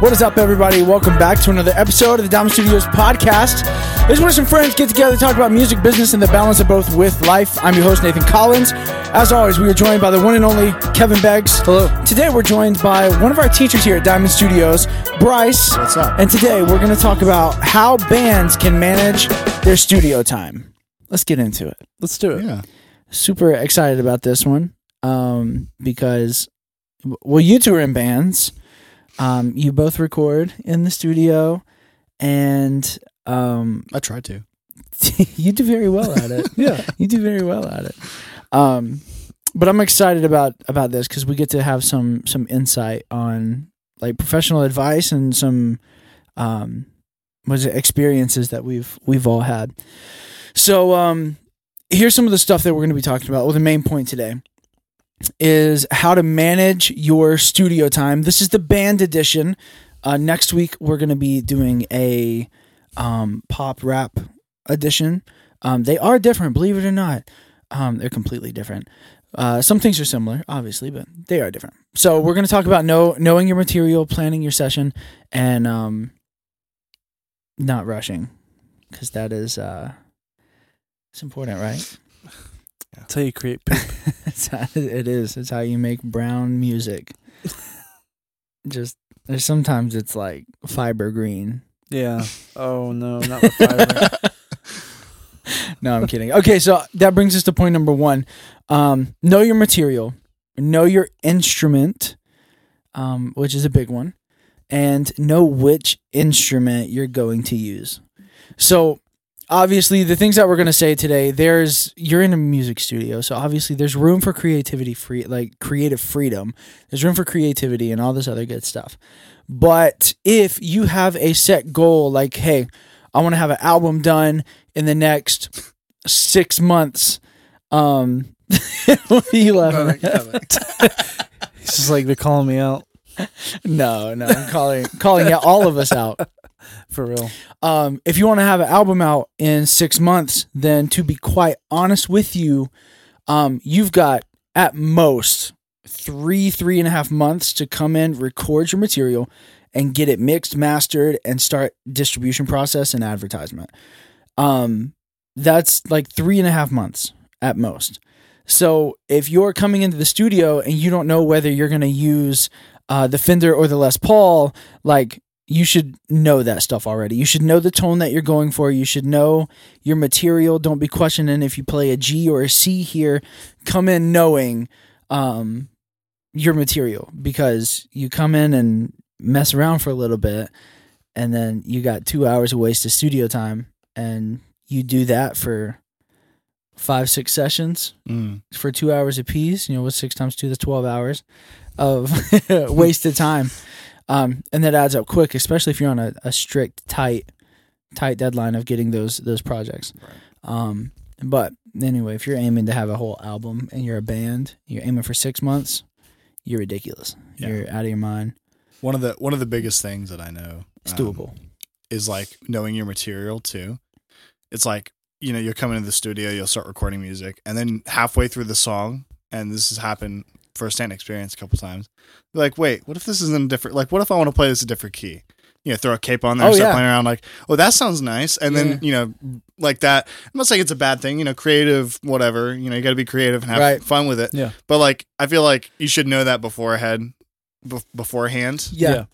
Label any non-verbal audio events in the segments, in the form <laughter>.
What is up, everybody? Welcome back to another episode of the Diamond Studios podcast. This is where some friends get together to talk about music, business, and the balance of both with life. I'm your host, Nathan Collins. As always, we are joined by the one and only Kevin Beggs. Hello. Today, we're joined by one of our teachers here at Diamond Studios, Bryce. What's up? And today, we're going to talk about how bands can manage their studio time. Let's get into it. Let's do it. Yeah. Super excited about this one um, because, well, you two are in bands. Um, you both record in the studio, and um, I tried to. <laughs> you do very well at it. <laughs> Yeah. you do very well at it. Um, but I'm excited about about this because we get to have some some insight on like professional advice and some um, was it experiences that we've we've all had. So um, here's some of the stuff that we're going to be talking about. Well, the main point today is how to manage your studio time. This is the band edition. Uh, next week we're going to be doing a um, pop rap edition. Um, they are different, believe it or not. Um, they're completely different. Uh, some things are similar, obviously, but they are different. So we're going to talk about know, knowing your material, planning your session, and um, not rushing, because that is uh, it's important, right? <laughs> That's how you create poop. <laughs> it is. It's how you make brown music. <laughs> Just there's sometimes it's like fiber green. yeah. <laughs> Oh no, not with fiber. No, I'm kidding. Okay, so that brings us to point number one. Um, know your material, know your instrument, um, which is a big one, and know which instrument you're going to use. So, obviously, the things that we're going to say today, there's you're in a music studio, so obviously there's room for creativity, free like creative freedom. There's room for creativity and all this other good stuff. But if you have a set goal, like, hey, I want to have an album done in the next six months. Um, <laughs> what are you laughing at? It's <laughs> just like they're calling me out No, no, I'm calling calling out all of us out. For real. Um, if you want to have an album out in six months, then to be quite honest with you, um, you've got at most three, three and a half months to come in, record your material, and get it mixed, mastered, and start distribution process and advertisement. Um, that's like three and a half months at most. So if you're coming into the studio and you don't know whether you're going to use uh, the Fender or the Les Paul, like you should know that stuff already. You should know the tone that you're going for. You should know your material. Don't be questioning if you play a G or a C here. Come in knowing um, your material because you come in and mess around for a little bit, and then you got two hours of wasted studio time, and you do that for five, six sessions Mm. for two hours apiece. You know, what's six times two? That's twelve hours of <laughs> wasted time, um, and that adds up quick, especially if you're on a, a strict, tight, tight deadline of getting those those projects. Um, but anyway, if you're aiming to have a whole album and you're a band, you're aiming for six months, you're ridiculous. Yeah. You're out of your mind. One of the one of the biggest things that I know It's um, doable. is like knowing your material too. It's like you know you're coming into the studio, you'll start recording music, and then halfway through the song, and this has happened firsthand experience a couple times. Like, wait, what if this is in a different? Like, what if I want to play this a different key? You know, throw a capo on there, Oh, and start yeah. playing around. Like, oh, that sounds nice, and Yeah. then you know, like that. I'm not saying it's a bad thing. You know, creative, whatever. You know, you got to be creative and have Right. fun with it. Yeah. But like, I feel like you should know that beforehand, bef- beforehand Yeah.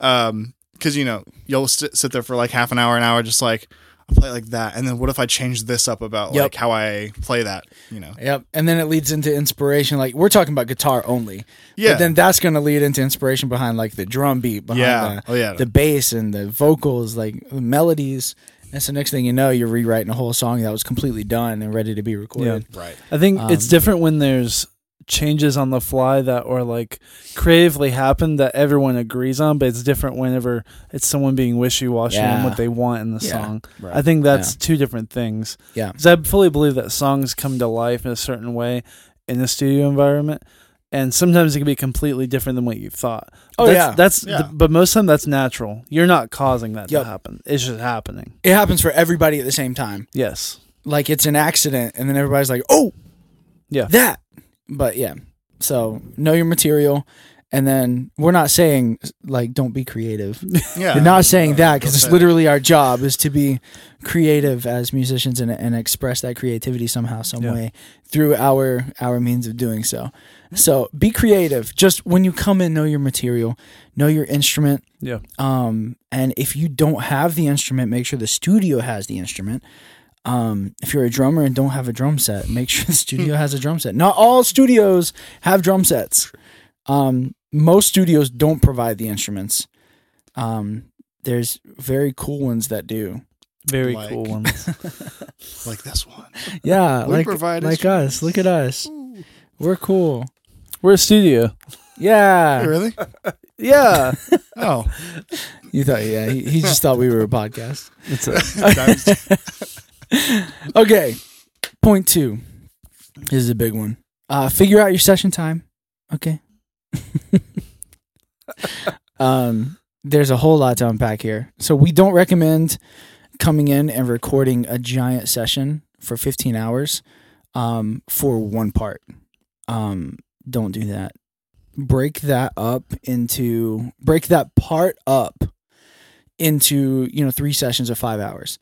um because you know you'll sit, sit there for like half an hour an hour just like play it like that and then what if i change this up about Yep. like how i play that you know Yep. And then it leads into inspiration. Like we're talking about guitar only. yeah But then that's going to lead into inspiration behind like the drum beat, behind yeah the, oh yeah the bass and the vocals, like the melodies. And so next thing you know, you're rewriting a whole song that was completely done and ready to be recorded. right I think Um, it's different when there's changes on the fly that or like creatively happen that everyone agrees on, but it's different whenever it's someone being wishy washy on what they want in the Yeah. song. right I think that's two different things. Yeah. Because I fully believe that songs come to life in a certain way in the studio environment. And sometimes it can be completely different than what you thought. Oh, that's, yeah. that's Yeah. but most of the time that's natural. You're not causing that Yep. to happen. It's just happening. It happens for everybody at the same time. Yes. Like it's an accident, and then everybody's like, "Oh, Yeah. that." But yeah, so know your material, And then we're not saying like don't be creative. <laughs> Yeah. We're not saying that because it's literally our job is to be creative as musicians and, and express that creativity somehow, some Yeah. way through our our means of doing so. So be creative. Just when you come in, know your material, know your instrument. Yeah. Um, and if you don't have the instrument, make sure the studio has the instrument. Um, if you're a drummer and don't have a drum set, make sure the studio has a drum set. Not all studios have drum sets. Um, most studios don't provide the instruments. Um, there's very cool ones that do. Very Like- cool ones. <laughs> like this one. Yeah, We like provide like us. Look at us. We're cool. We're a studio. Yeah. really? Yeah. <laughs> Oh, You thought? Yeah. He, he just thought we were a podcast. It's a, That was- <laughs> Okay. Point two. This is a big one. Uh, figure out your session time. Okay. <laughs> um, there's a whole lot to unpack here. So we don't recommend coming in and recording a giant session for 15 hours um, for one part. Um, don't do that. Break that up into break that part up into you know three sessions of five hours.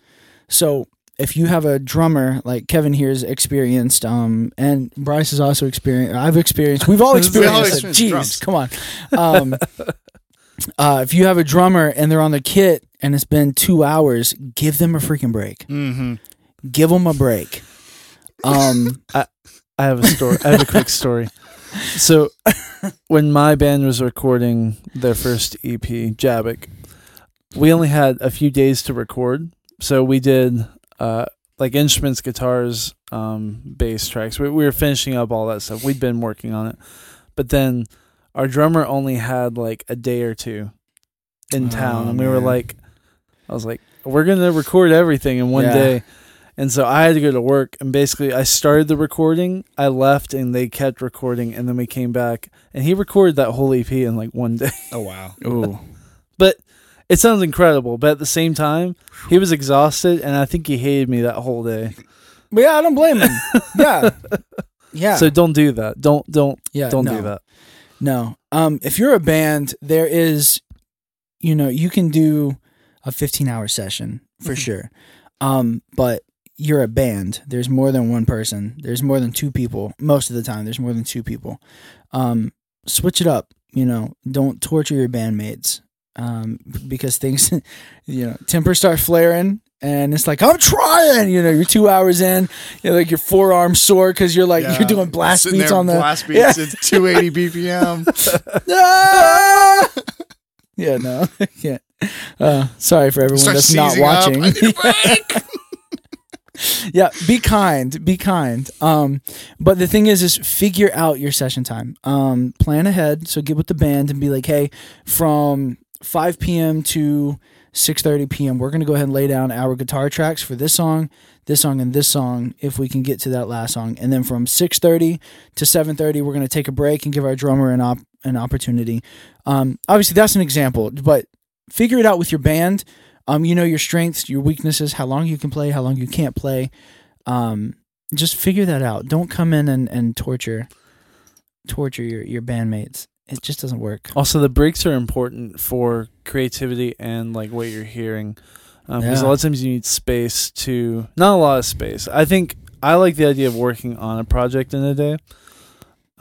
So if you have a drummer like Kevin here is experienced, um, and Bryce is also experienced. I've experienced. We've all <laughs> We all experienced. it. Jeez, drums. come on. Um, <laughs> uh, if you have a drummer and they're on the kit and it's been two hours, give them a freaking break. hmm Give them a break. Um, <laughs> I have a story. I have a quick story. So, when my band was recording their first EP, Jabik, we only had a few days to record. So we did uh, like instruments, guitars, um, bass tracks. We, we were finishing up all that stuff. We'd been working on it, but then our drummer only had like a day or two in Oh, town, and we were like, I was like, we're gonna record everything in one Yeah. day. And so I had to go to work, and basically I started the recording, I left, and they kept recording, and then we came back, and he recorded that whole EP in like one day. Oh wow. ooh, But it sounds incredible. But at the same time, he was exhausted, and I think he hated me that whole day. but yeah, I don't blame him. <laughs> Yeah, yeah. So don't do that. Don't don't yeah, don't no. do that. No. Um, if you're a band, there is, you know, you can do a 15 hour session for sure. Um, but you're a band. There's more than one person. There's more than two people. Most of the time, there's more than two people. Um, switch it up. You know, don't torture your bandmates. Um, because things, <laughs> you know, tempers start flaring. And it's like I'm trying, you know. You're two hours in, you're like your forearm sore because you're like Yeah. you're doing blast Sitting beats on the blast <laughs> beats. Yeah. It's 280 BPM. Ah! <laughs> yeah, no, can't. Uh, sorry for everyone Start that's not watching. I need a break. yeah, be kind, be kind. Um, but the thing is, is figure out your session time. Um, plan ahead. So get with the band and be like, hey, from 5 p.m. to 6:30 p.m. We're gonna go ahead and lay down our guitar tracks for this song, this song, and this song. If we can get to that last song, and then from 6:30 to 7:30, we're gonna take a break and give our drummer an op- an opportunity. Um, obviously, that's an example, but figure it out with your band. Um, you know your strengths, your weaknesses, how long you can play, how long you can't play. Um, just figure that out. Don't come in and, and torture torture your, your bandmates. It just doesn't work. Also, the breaks are important for creativity and like what you're hearing, because a Yeah. lot of times you need space to not a lot of space. I think I like the idea of working on a project in a day.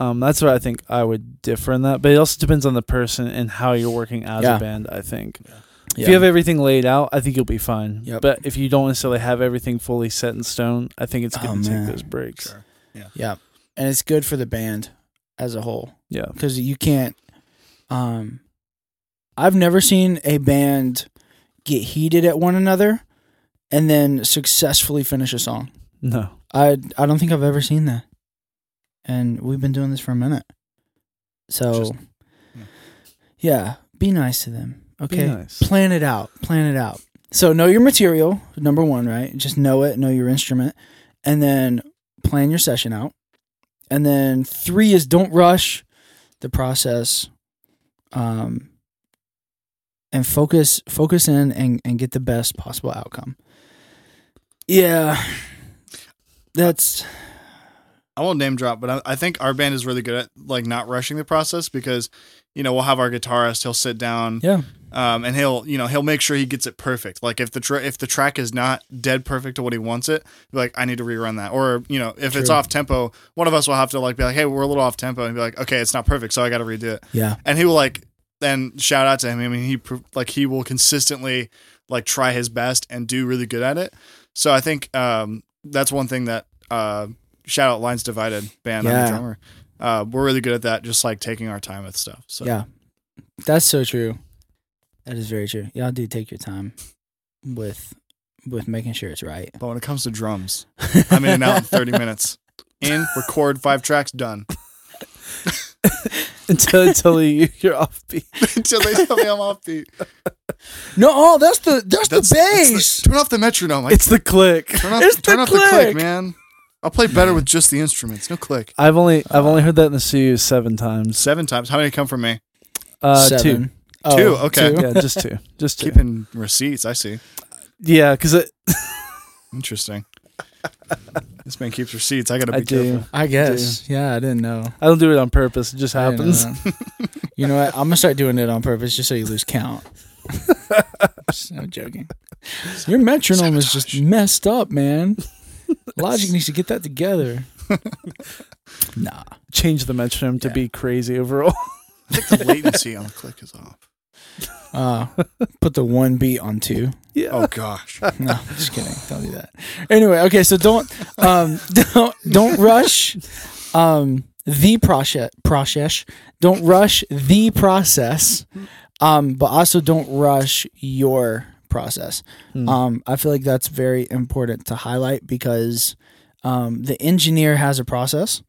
Um, that's what I think I would differ in that, but it also depends on the person and how you're working as Yeah. a band. I think Yeah. if you have everything laid out, I think you'll be fine. Yep. But if you don't necessarily have everything fully set in stone, I think it's good Oh, to man. take those breaks. Sure. yeah, and it's good for the band as a whole Yeah, because you can't. Um, I've never seen a band get heated at one another and then successfully finish a song. no, I I don't think I've ever seen that, and we've been doing this for a minute. So, Interesting. Yeah. yeah, be nice to them. Okay, nice. plan it out. Plan it out. So know your material. Number one, right? Just know it. Know your instrument, and then plan your session out. And then three is don't rush the process. Um, and focus focus in and, and get the best possible outcome. Yeah. That's I won't name drop, but I, I think our band is really good at like not rushing the process because, you know, we'll have our guitarist. He'll sit down, Yeah. Um, and he'll you know he'll make sure he gets it perfect. Like if the tra- if the track is not dead perfect to what he wants it, be like I need to rerun that. Or you know if it's off tempo, one of us will have to like be like, hey, we're a little off tempo, and be like, okay, it's not perfect, so I got to redo it. Yeah. And he will like then shout out to him. I mean, he like he will consistently like try his best and do really good at it. So I think um, that's one thing that uh, shout out Lines Divided band. I'm Yeah. the drummer. Uh, we're really good at that, just like taking our time with stuff. So Yeah. That's so true. That is very true. Y'all do take your time with with making sure it's right. But when it comes to drums, <laughs> I'm in and out in 30 minutes. In, record five tracks, done. <laughs> until until you, you're off beat. <laughs> Until they tell me I'm off beat. No, oh, that's the that's, That's, the that's bass. turn off the metronome. Like, It's the click. turn off, it's the turn off the click. click, man. I'll play better with just the instruments. No click. I've only I've only heard that in the studio seven times. Seven times. How many come from me? Uh, two. Seven. Oh, Two, okay. Yeah, just two. Just two. Keeping receipts. I see. Yeah, because it. Interesting. <laughs> this man keeps receipts. I gotta I be do. careful. I guess. Yeah, I didn't know. I don't do it on purpose. It just I didn't know happens. you know what? I'm gonna start doing it on purpose just so you lose count. I'm joking. Your metronome is just messed up, man. <laughs> Logic needs to get that together. <laughs> nah. Change the metronome to Yeah. be crazy overall. I think the latency on the click is off. Uh, put the one beat on two. yeah. Oh gosh. <laughs> No, just kidding. Don't do that. Anyway, okay, so don't um <laughs> don't don't rush um the process process. Don't rush the process. Um, but also don't rush your process. Hmm. Um, I feel like that's very important to highlight because um, the engineer has a process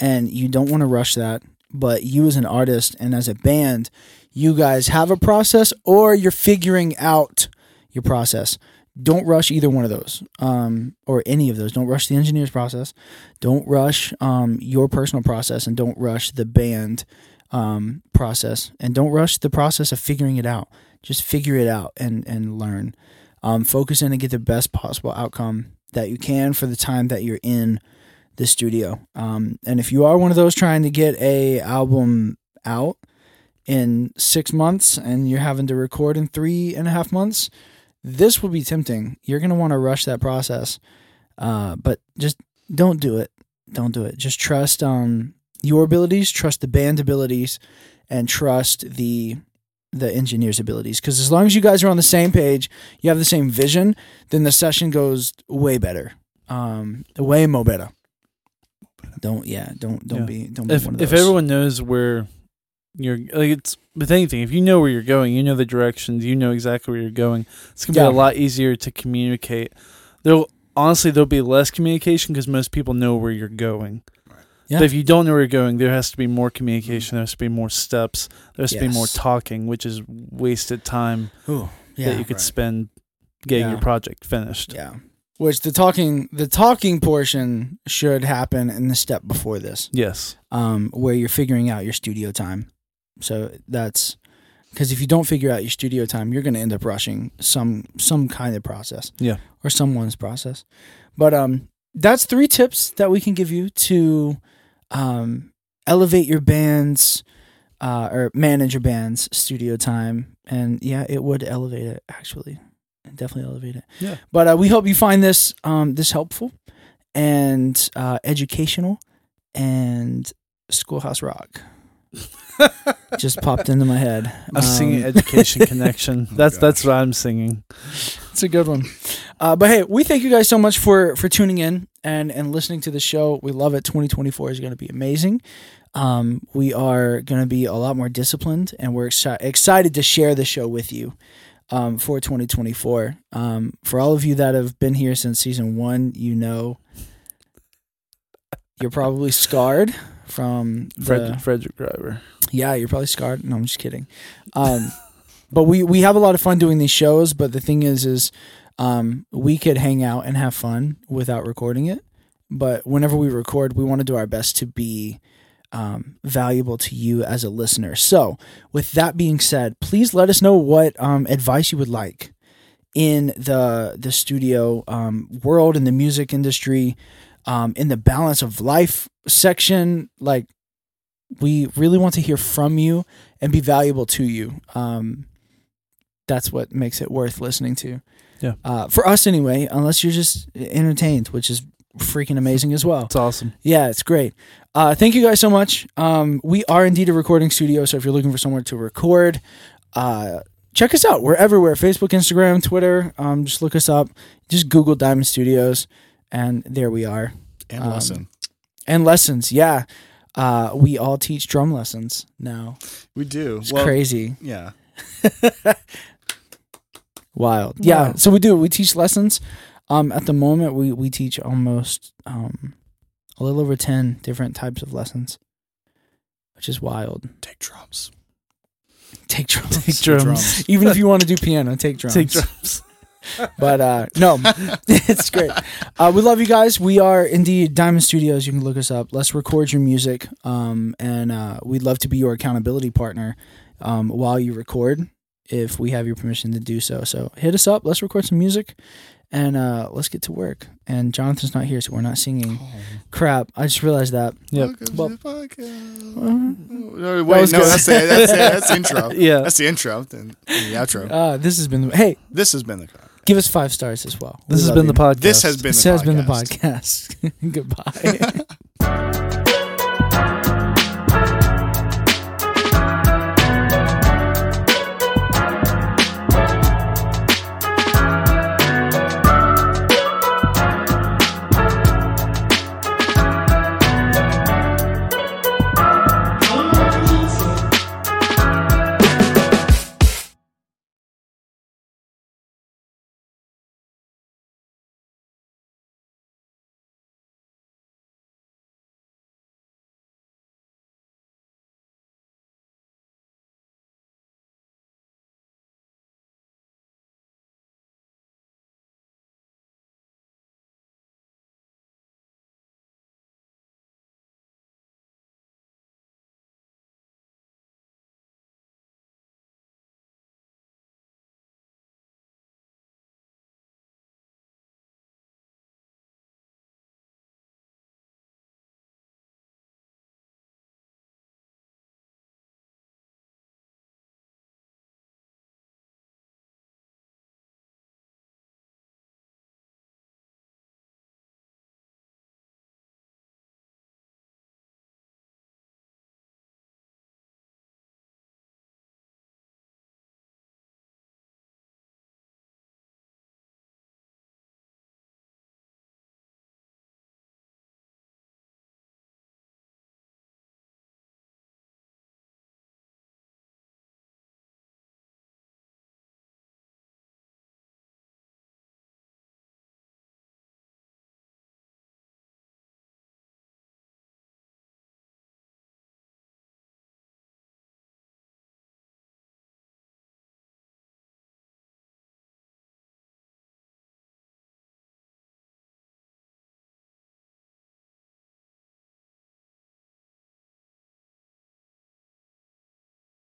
and you don't want to rush that. But you, as an artist and as a band, you guys have a process or you're figuring out your process. Don't rush either one of those um, or any of those. Don't rush the engineer's process. Don't rush um, your personal process and don't rush the band um, process and don't rush the process of figuring it out. Just figure it out and and learn. Um, focus in and get the best possible outcome that you can for the time that you're in the studio. Um, and if you are one of those trying to get a album out in six months and you're having to record in three and a half months, this will be tempting. You're gonna want to rush that process, uh, but just don't do it. Don't do it. Just trust um your abilities, trust the band abilities, and trust the the engineer's abilities. Because as long as you guys are on the same page, you have the same vision, then the session goes way better, um, way more better. Don't yeah, don't don't Yeah. be don't be if one of if everyone knows where you're like it's with anything, if you know where you're going, you know the directions, you know exactly where you're going. It's gonna Yeah. be a lot easier to communicate. There'll honestly there'll be less communication because most people know where you're going. Yeah. But if you don't know where you're going, there has to be more communication. There has to be more steps. There has to be more talking, which is wasted time Ooh, yeah, that you could right. spend getting Yeah. your project finished. Yeah. Which the talking the talking portion should happen in the step before this, Yes. um, where you're figuring out your studio time. So that's because if you don't figure out your studio time, you're going to end up rushing some some kind of process. Yeah. Or someone's process. But um, that's three tips that we can give you to um, elevate your band's uh, or manage your band's studio time. And yeah, it would elevate it actually. Definitely elevate it. Yeah. But uh, we hope you find this um, this helpful and uh, educational and schoolhouse rock. <laughs> Just popped into my head. I'm singing Um, Education <laughs> Connection. Oh, That's that's what I'm singing. It's a good one. Uh, but hey, we thank you guys so much for for tuning in and and listening to the show. We love it. 2024 is going to be amazing. Um, we are going to be a lot more disciplined, and we're exci- excited to share the show with you um, for 2024. Um, for all of you that have been here since season one, you know you're probably scarred from the Fred, Frederick Driver. yeah, you're probably scarred. No, I'm just kidding. Um, <laughs> but we we have a lot of fun doing these shows. But the thing is, is um, we could hang out and have fun without recording it. But whenever we record, we want to do our best to be um, valuable to you as a listener. So, with that being said, please let us know what um, advice you would like in the the studio um, world in the music industry. Um, in the balance of life section. Like, we really want to hear from you and be valuable to you. Um, that's what makes it worth listening to. Yeah. Uh, for us anyway, unless you're just entertained, which is freaking amazing as well. It's awesome. Yeah, it's great. Uh, thank you guys so much. Um, we are indeed a recording studio, so if you're looking for somewhere to record, uh, check us out. We're everywhere: Facebook, Instagram, Twitter. Um, just look us up. Just Google Diamond Studios, and there we are. And Um, lesson. And lessons, yeah. Uh, we all teach drum lessons now. We do. It's well, crazy, Yeah. <laughs> wild. Yeah, Wow. so we do. We teach lessons. Um, at the moment, we we teach almost um, a little over ten different types of lessons, which is wild. Take drums. Take drums. Take drums. <laughs> Even if you want to do piano, take drums. <laughs> Take drums. But uh, no, <laughs> it's great. Uh, we love you guys. We are indeed Diamond Studios. You can look us up. Let's record your music, um, and uh, we'd love to be your accountability partner um, while you record, if we have your permission to do so. So hit us up. Let's record some music, and uh, let's get to work. And Jonathan's not here, so we're not singing. Crap! I just realized that. Yep. Welcome Well- to the podcast. Uh, No, wait, was no, good. that's the, that's, the, that's <laughs> the intro. Yeah. That's the intro. Then the outro. Uh, this has been. The, hey, This has been the. Give us five stars as well. This We has been you. the podcast. This has been This the has been the podcast. podcast. <laughs> Goodbye. <laughs>